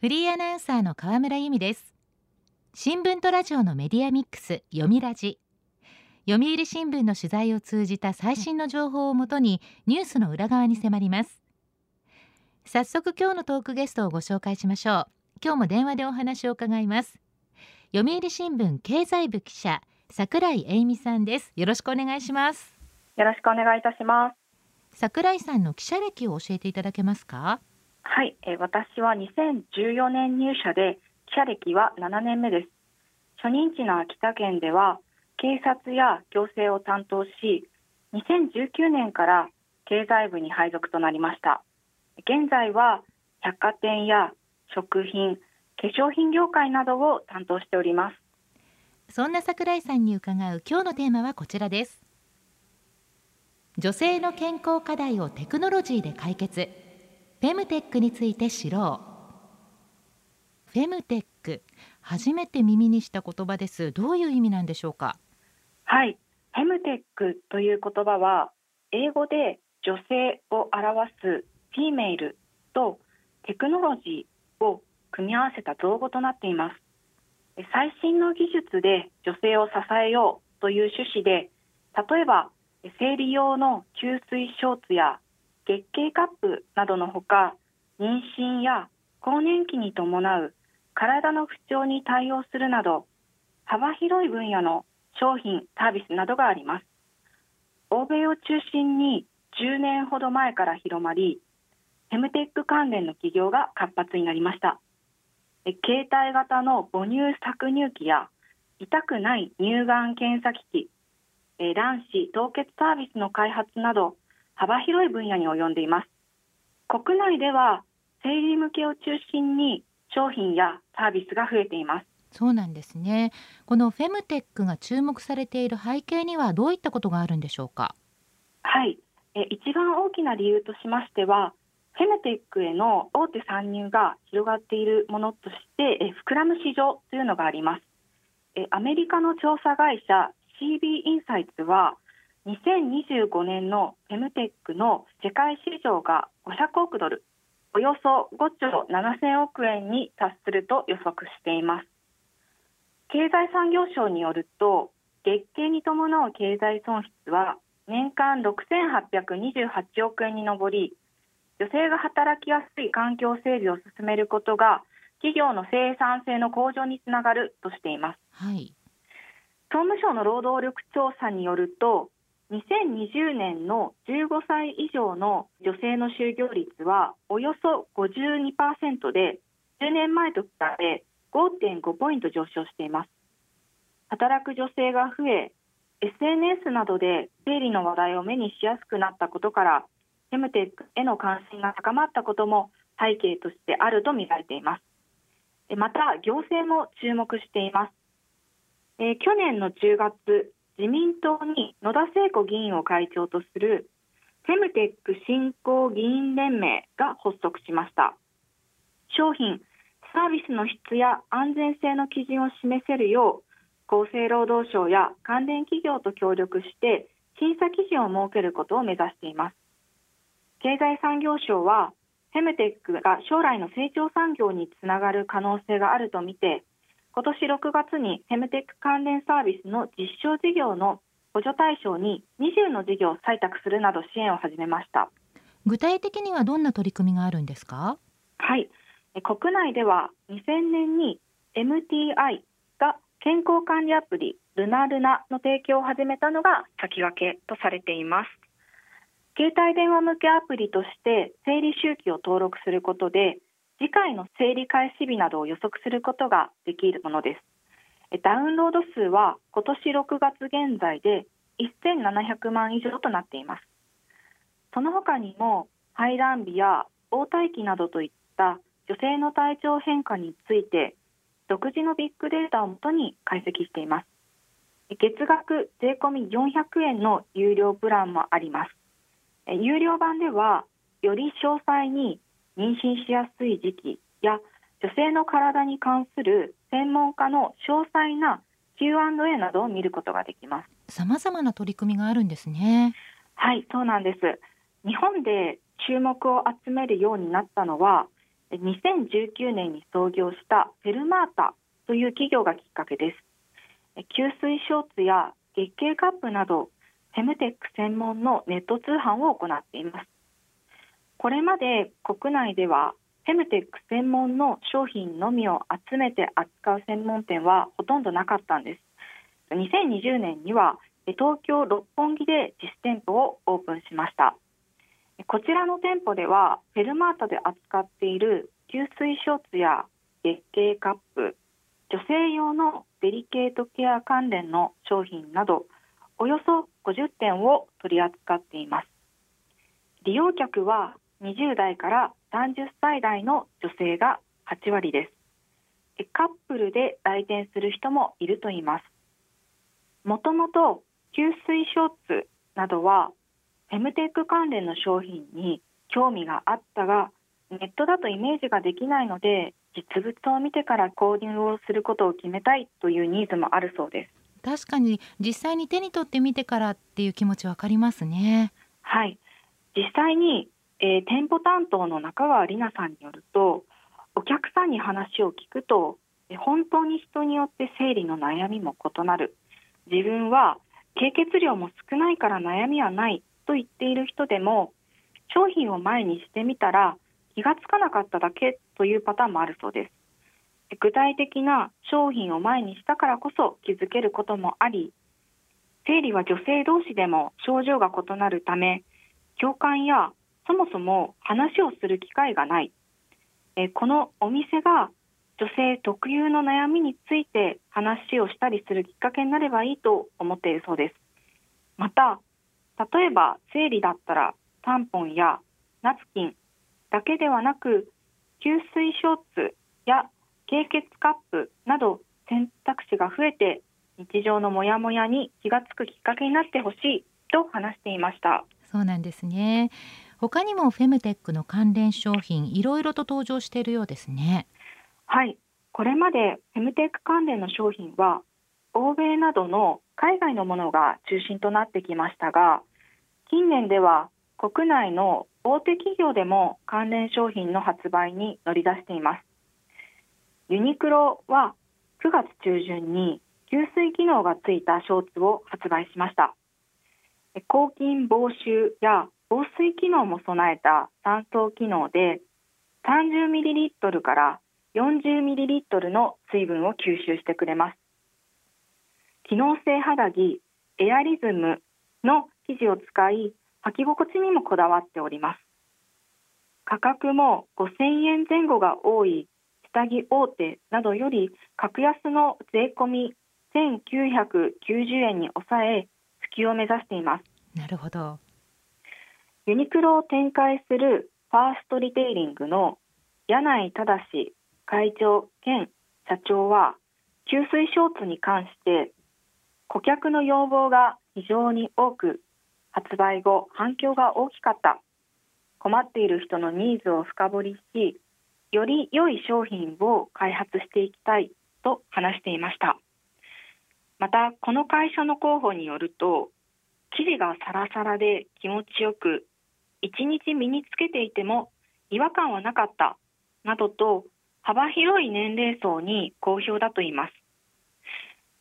フリーアナウンサーの河村由美です。新聞とラジオのメディアミックス読みラジ。読売新聞の取材を通じた最新の情報をもとにニュースの裏側に迫ります。早速今日のトークゲストをご紹介しましょう。今日も電話でお話を伺います。読売新聞経済部記者桜井英美さんです。よろしくお願いします。よろしくお願いいたします。桜井さんの記者歴を教えていただけますか？はい、えー、私は2014年入社で記者歴は7年目です。初任地の秋田県では警察や行政を担当し2019年から経済部に配属となりました。現在は百貨店や食品化粧品業界などを担当しております。そんな桜井さんに伺う今日のテーマはこちらです。女性の健康課題をテクノロジーで解決。フェムテックについて知ろう。フェムテック初めて耳にした言葉です。どういう意味なんでしょうか？はい。フェムテックという言葉は英語で女性を表すフィメイルとテクノロジーを組み合わせた造語となっています。最新の技術で女性を支えようという趣旨で例えば生理用の吸水ショーツや月経カップなどのほか妊娠や更年期に伴う体の不調に対応するなど幅広い分野の商品サービスなどがあります。欧米を中心に10年ほど前から広まりフェムテック関連の企業が活発になりました。携帯型の母乳搾乳機や痛くない乳がん検査機器卵子凍結サービスの開発など幅広い分野に及んでいます。国内では生理向けを中心に商品やサービスが増えています。そうなんですね。このフェムテックが注目されている背景にはどういったことがあるんでしょうか？はい。え一番大きな理由としましてはフェムテックへの大手参入が広がっているものとしてえ膨らむ市場というのがあります。えアメリカの調査会社 CB インサイツは2025年のフェムテックの世界市場が500億ドルおよそ5兆7000億円に達すると予測しています。経済産業省によると月経に伴う経済損失は年間6828億円に上り女性が働きやすい環境整備を進めることが企業の生産性の向上につながるとしています、はい、総務省の労働力調査によると2020年の15歳以上の女性の就業率はおよそ52%で10年前と比べ5.5ポイント上昇しています。働く女性が増え SNS などで生理の話題を目にしやすくなったことからフェムテックへの関心が高まったことも背景としてあると見られています。また行政も注目しています。えー、去年の10月自民党に野田聖子議員を会長とするフェムテック振興議員連盟が発足しました。商品サービスの質や安全性の基準を示せるよう厚生労働省や関連企業と協力して審査基準を設けることを目指しています。経済産業省はフェムテックが将来の成長産業につながる可能性があるとみて今年6月にフェムテック関連サービスの実証事業の補助対象に20の事業を採択するなど支援を始めました。具体的にはどんな取り組みがあるんですか？はい。国内では2000年に MTI が健康管理アプリルナルナの提供を始めたのが先駆けとされています。携帯電話向けアプリとして生理周期を登録することで次回の生理開始日などを予測することができるものです。ダウンロード数は今年6月現在で1700万以上となっています。その他にも排卵日や黄体期などといった女性の体調変化について独自のビッグデータをもとに解析しています。月額税込み400円の有料プランもあります。有料版ではより詳細に妊娠しやすい時期や女性の体に関する専門家の詳細な Q&A などを見ることができます。さまざまな取り組みがあるんですね。はい、そうなんです。日本で注目を集めるようになったのは2019年に創業したフェルマータという企業がきっかけです吸水ショーツや月経カップなどフェムテック専門のネット通販を行っていますこれまで国内ではフェムテック専門の商品のみを集めて扱う専門店はほとんどなかったんです。2020年には東京六本木で実店舗をオープンしました。こちらの店舗ではフェルマータで扱っている吸水ショーツや月経カップ女性用のデリケートケア関連の商品などおよそ50点を取り扱っています。利用客は20代から30歳代の女性が8割です。カップルで来店する人もいるといいます。もともと吸水ショーツなどはフェムテック関連の商品に興味があったがネットだとイメージができないので実物を見てから購入をすることを決めたいというニーズもあるそうです。確かに実際に手に取ってみてからっていう気持ちわかりますね。はい。実際に、えー、店舗担当の中川里奈さんによるとお客さんに話を聞くと本当に人によって生理の悩みも異なる。自分は経血量も少ないから悩みはないと言っている人でも商品を前にしてみたら気がつかなかっただけというパターンもあるそうです。具体的な商品を前にしたからこそ気づけることもあり生理は女性同士でも症状が異なるため共感やそもそも話をする機会がない。えこのお店が女性特有の悩みについて話をしたりするきっかけになればいいと思っているそうです。また例えば生理だったらタンポンやナプキンだけではなく吸水ショーツや経血カップなど選択肢が増えて日常のモヤモヤに気がつくきっかけになってほしいと話していました。そうなんですね。他にもフェムテックの関連商品いろいろと登場しているようですね。はい。これまでフェムテック関連の商品は欧米などの海外のものが中心となってきましたが近年では国内の大手企業でも関連商品の発売に乗り出しています。ユニクロは9月中旬に吸水機能がついたショーツを発売しました。抗菌防臭や防水機能も備えた3層機能で 30ml から 40ml の水分を吸収してくれます。機能性肌着エアリズムの生地を使い履き心地にもこだわっております。価格も5000円前後が多い下着大手などより格安の税込み1990円に抑え普及を目指しています。なるほど。ユニクロを展開するファーストリテイリングの柳井正会長兼社長は吸水ショーツに関して顧客の要望が非常に多く発売後反響が大きかった。困っている人のニーズを深掘りしより良い商品を開発していきたいと話していました。またこの会社の候補によると生地がサラサラで気持ちよく1日身につけていても違和感はなかったなどと幅広い年齢層に好評だといいます。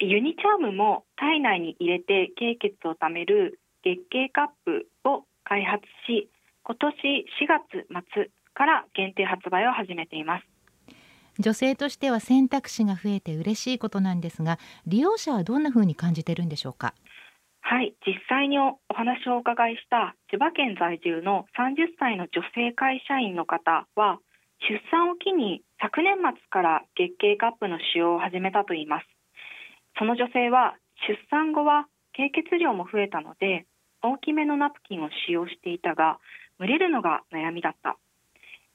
ユニチャームも体内に入れて経血をためる月経カップを開発し今年4月末から限定発売を始めています。女性としては選択肢が増えて嬉しいことなんですが利用者はどんな風に感じてるんでしょうか？はい実際にお話をお伺いした千葉県在住の30歳の女性会社員の方は出産を機に昨年末から月経カップの使用を始めたといいます。その女性は出産後は経血量も増えたので大きめのナプキンを使用していたが蒸れるのが悩みだった。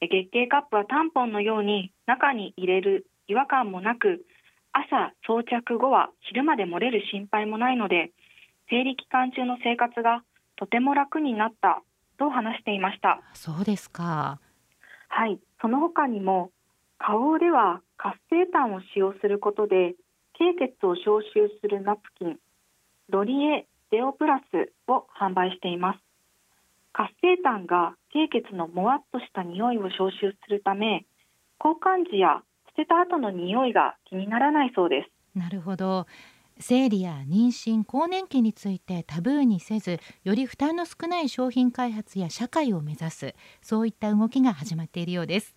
月経カップはタンポンのように中に入れる違和感もなく朝装着後は昼まで漏れる心配もないので生理期間中の生活がとても楽になったと話していました。そうですか。はい。その他にも花王では活性炭を使用することで経血を消臭するナプキンロリエデオプラスを販売しています。活性炭が経血のもわっとした匂いを消臭するため交換時や捨てた後の匂いが気にならないそうです。なるほど生理や妊娠更年期についてタブーにせずより負担の少ない商品開発や社会を目指すそういった動きが始まっているようです。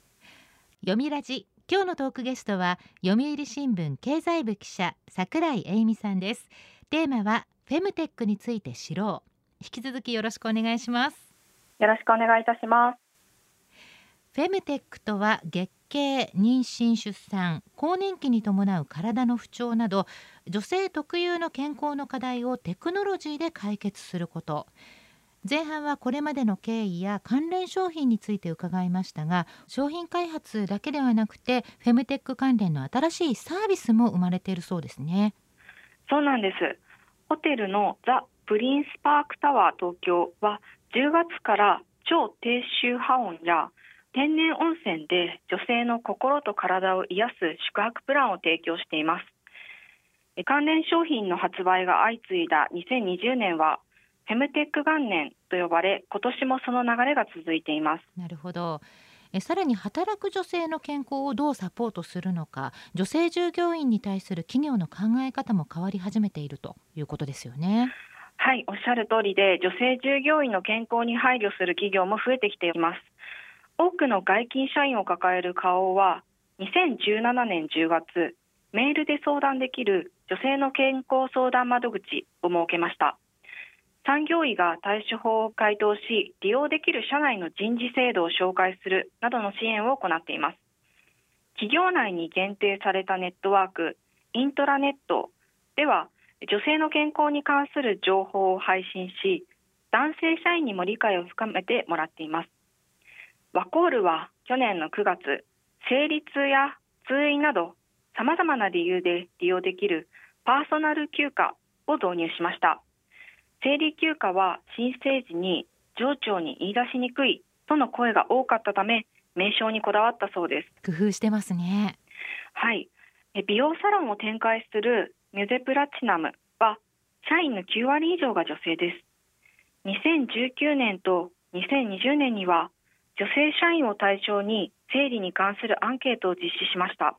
読みラジ今日のトークゲストは読売新聞経済部記者櫻井英美さんです。テーマはフェムテックについて知ろう。引き続きよろしくお願いします。よろしくお願いいたします。フェムテックとは月経妊娠出産更年期に伴う体の不調など女性特有の健康の課題をテクノロジーで解決すること。前半はこれまでの経緯や関連商品について伺いましたが商品開発だけではなくてフェムテック関連の新しいサービスも生まれているそうですね。そうなんです。ホテルのザ・プリンスパークタワー東京は10月から超低周波音や天然温泉で女性の心と体を癒す宿泊プランを提供しています。関連商品の発売が相次いだ2020年はフェムテック元年と呼ばれ今年もその流れが続いています。なるほど。えさらに働く女性の健康をどうサポートするのか女性従業員に対する企業の考え方も変わり始めているということですよね。はいおっしゃる通りで女性従業員の健康に配慮する企業も増えてきています多くの外勤社員を抱える花王は2017年10月メールで相談できる女性の健康相談窓口を設けました。産業医が対処法を回答し利用できる社内の人事制度を紹介するなどの支援を行っています。企業内に限定されたネットワークイントラネットでは女性の健康に関する情報を配信し男性社員にも理解を深めてもらっています。ワコールは去年の9月、生理痛や通院など様々な理由で利用できるパーソナル休暇を導入しました。生理休暇は申請時に上長に言い出しにくいとの声が多かったため、名称にこだわったそうです。工夫してますね。はい。美容サロンを展開するミュゼプラチナムは、社員の9割以上が女性です。2019年と2020年には女性社員を対象に生理に関するアンケートを実施しました。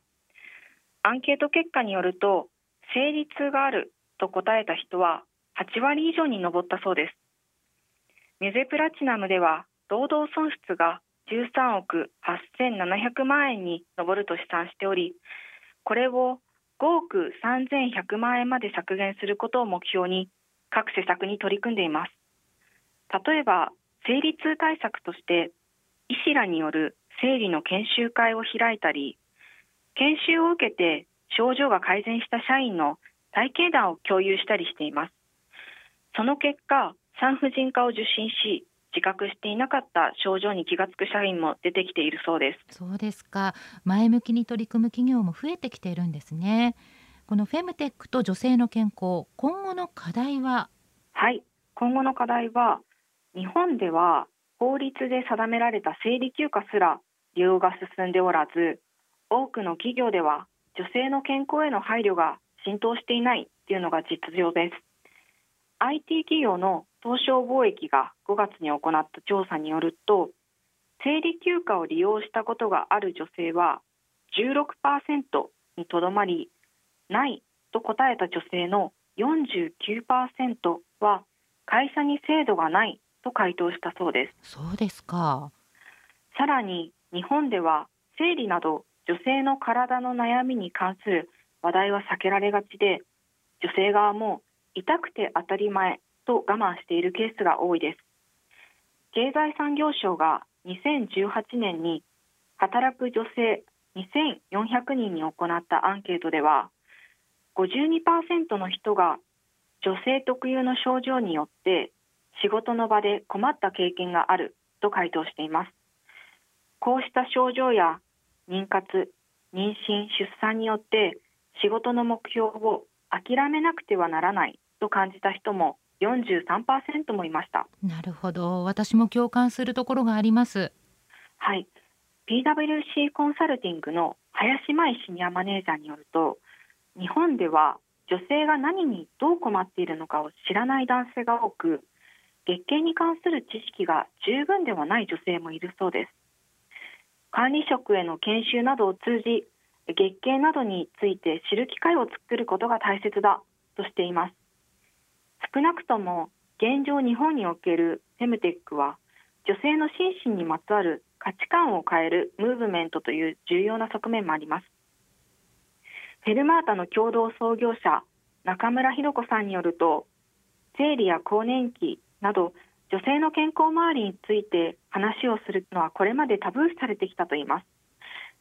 アンケート結果によると生理痛があると答えた人は8割以上に上ったそうです。ミュゼプラチナムでは労働損失が13億8700万円に上ると試算しておりこれを5億3100万円まで削減することを目標に各施策に取り組んでいます。例えば生理痛対策として医師らによる生理の研修会を開いたり研修を受けて症状が改善した社員の体験談を共有したりしています。その結果産婦人科を受診し自覚していなかった症状に気がつく社員も出てきているそうです。そうですか。前向きに取り組む企業も増えてきているんですね。このフェムテックと女性の健康今後の課題は？はい。今後の課題は日本では法律で定められた生理休暇すら利用が進んでおらず多くの企業では女性の健康への配慮が浸透していないというのが実情です。IT 企業の東証貿易が5月に行った調査によると生理休暇を利用したことがある女性は16%にとどまりないと答えた女性の49%は会社に制度がないと回答したそうです。そうですか。さらに日本では生理など女性の体の悩みに関する話題は避けられがちで女性側も痛くて当たり前と我慢しているケースが多いです。経済産業省が2018年に働く女性2400人に行ったアンケートでは52%の人が女性特有の症状によって仕事の場で困った経験があると回答しています。こうした症状や妊活妊娠出産によって仕事の目標を諦めなくてはならないと感じた人も43%もいました。なるほど。私も共感するところがあります。はい。PWC コンサルティングの林舞シニアマネージャーによると日本では女性が何にどう困っているのかを知らない男性が多く月経に関する知識が十分ではない女性もいるそうです。管理職への研修などを通じ月経などについて知る機会を作ることが大切だとしています。少なくとも現状日本におけるフェムテックは女性の心身にまつわる価値観を変えるムーブメントという重要な側面もあります。フェルマータの共同創業者中村博子さんによると生理や更年期など女性の健康周りについて話をするのはこれまでタブー視されてきたといいます。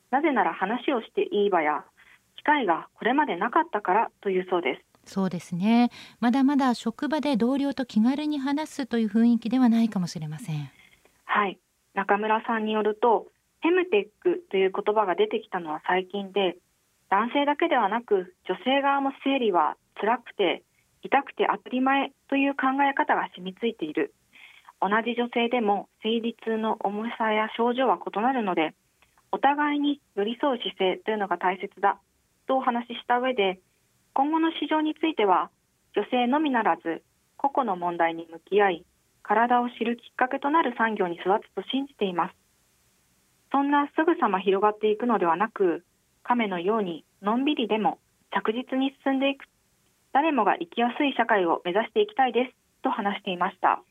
なぜなら話をしていい場や機会がこれまでなかったからというそうです。そうですね。まだまだ職場で同僚と気軽に話すという雰囲気ではないかもしれません。はい。中村さんによるとフェムテックという言葉が出てきたのは最近で男性だけではなく女性側も生理は辛くて痛くて当たり前という考え方が染みついている。同じ女性でも生理痛の重さや症状は異なるのでお互いに寄り添う姿勢というのが大切だとお話しした上で今後の市場については女性のみならず個々の問題に向き合い体を知るきっかけとなる産業に育つと信じています。そんなすぐさま広がっていくのではなく亀のようにのんびりでも着実に進んでいく誰もが生きやすい社会を目指していきたいですと話していました。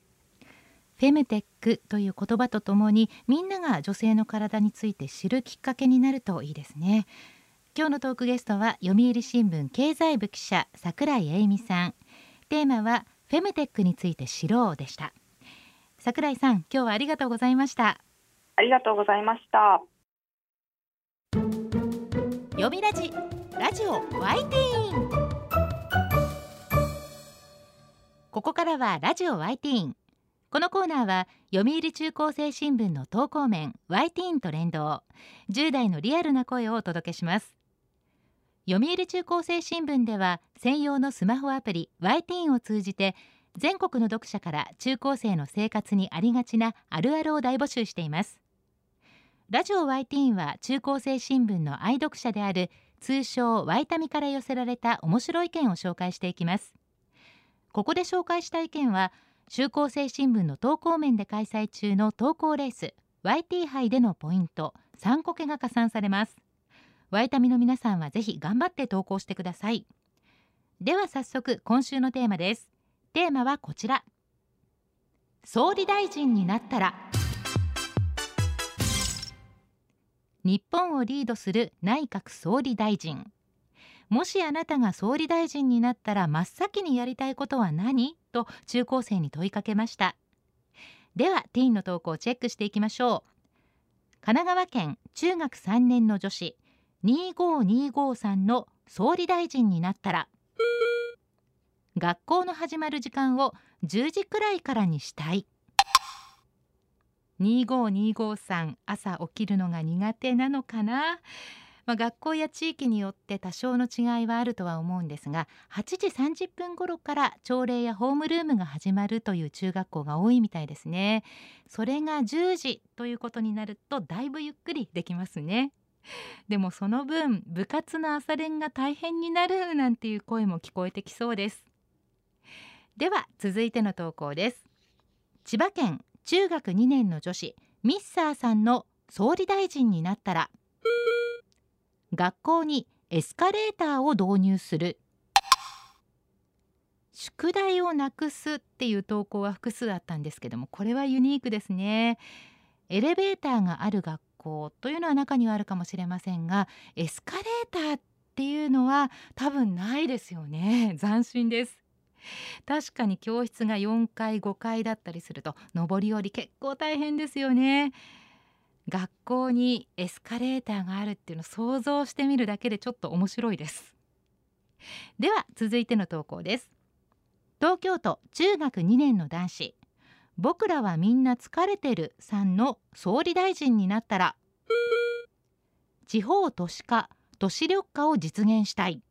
フェムテックという言葉とともにみんなが女性の体について知るきっかけになるといいですね。今日のトークゲストは読売新聞経済部記者桜井英美さん。テーマはフェムテックについて知ろうでした。桜井さん今日はありがとうございました。ありがとうございました。読みラジラジオワイティーンここからはラジオワイティーン。このコーナーは読売中高生新聞の投稿面 y ティーンと連動。10代のリアルな声をお届けします。読売中高生新聞では専用のスマホアプリ y ティーンを通じて全国の読者から中高生の生活にありがちなあるあるを大募集しています。ラジオ y ティーンは中高生新聞の愛読者である通称ワイタミから寄せられた面白い意見を紹介していきます。ここで紹介した意見は中高生新聞の投稿面で開催中の投稿レース YT 杯でのポイント3個けが加算されます。ワイタミの皆さんはぜひ頑張って投稿してください。では早速今週のテーマです。テーマはこちら。総理大臣になったら日本をリードする内閣総理大臣。もしあなたが総理大臣になったら真っ先にやりたいことは何？と中高生に問いかけました。ではティーンの投稿をチェックしていきましょう。神奈川県中学3年の女子2525さんの総理大臣になったら。学校の始まる時間を10時くらいからにしたい。2525さん朝起きるのが苦手なのかな？まあ、学校や地域によって多少の違いはあるとは思うんですが8時30分頃から朝礼やホームルームが始まるという中学校が多いみたいですね。それが10時ということになるとだいぶゆっくりできますね。でもその分部活の朝練が大変になるなんていう声も聞こえてきそうです。では続いての投稿です。千葉県中学2年の女子ミッサーさんの総理大臣になったら。学校にエスカレーターを導入する。宿題をなくすっていう投稿は複数あったんですけどもこれはユニークですね。エレベーターがある学校というのは中にはあるかもしれませんがエスカレーターっていうのは多分ないですよね。斬新です。確かに教室が4階5階だったりすると上り下り結構大変ですよね。学校にエスカレーターがあるっていうのを想像してみるだけでちょっと面白いです。では続いての投稿です。東京都中学2年の男子。僕らはみんな疲れてるさんの総理大臣になったら地方都市化都市緑化を実現したい。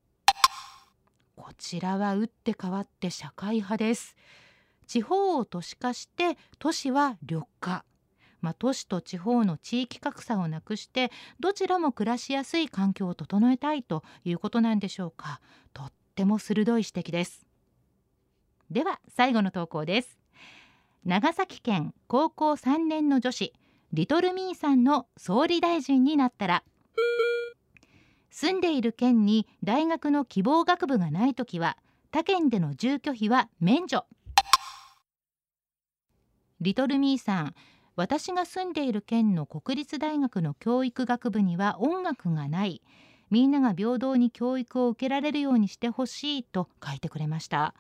こちらは打って変わって社会派です。地方を都市化して都市は緑化。まあ、都市と地方の地域格差をなくしてどちらも暮らしやすい環境を整えたいということなんでしょうか。とっても鋭い指摘です。では最後の投稿です。長崎県高校3年の女子リトルミーさんの総理大臣になったら。住んでいる県に大学の希望学部がないときは他県での住居費は免除。リトルミーさん私が住んでいる県の国立大学の教育学部には音楽がない。みんなが平等に教育を受けられるようにしてほしいと書いてくれました。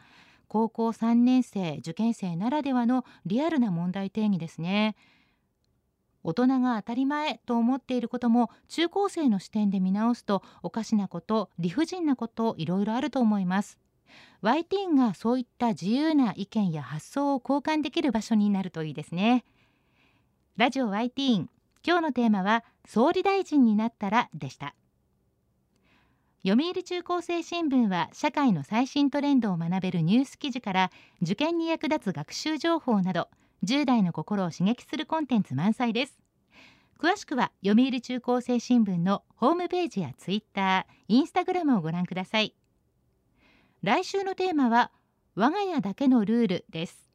高校3年生受験生ならではのリアルな問題定義ですね。大人が当たり前と思っていることも中高生の視点で見直すとおかしなこと理不尽なこといろいろあると思います。YT がそういった自由な意見や発想を交換できる場所になるといいですね。ラジオ YT 今日のテーマは総理大臣になったらでした。読売中高生新聞は社会の最新トレンドを学べるニュース記事から受験に役立つ学習情報など10代の心を刺激するコンテンツ満載です。詳しくは読売中高生新聞のホームページやツイッター、インスタグラムをご覧ください。来週のテーマは我が家だけのルールです。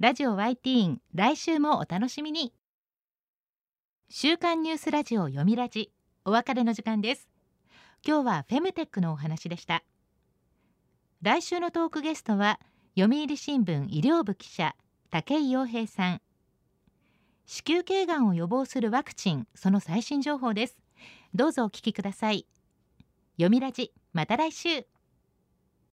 ラジオ YT 来週もお楽しみに。週刊ニュースラジオ読みラジお別れの時間です。今日はフェムテックのお話でした。来週のトークゲストは読売新聞医療部記者武井洋平さん。子宮頸がんを予防するワクチンその最新情報です。どうぞお聞きください。読みラジまた来週。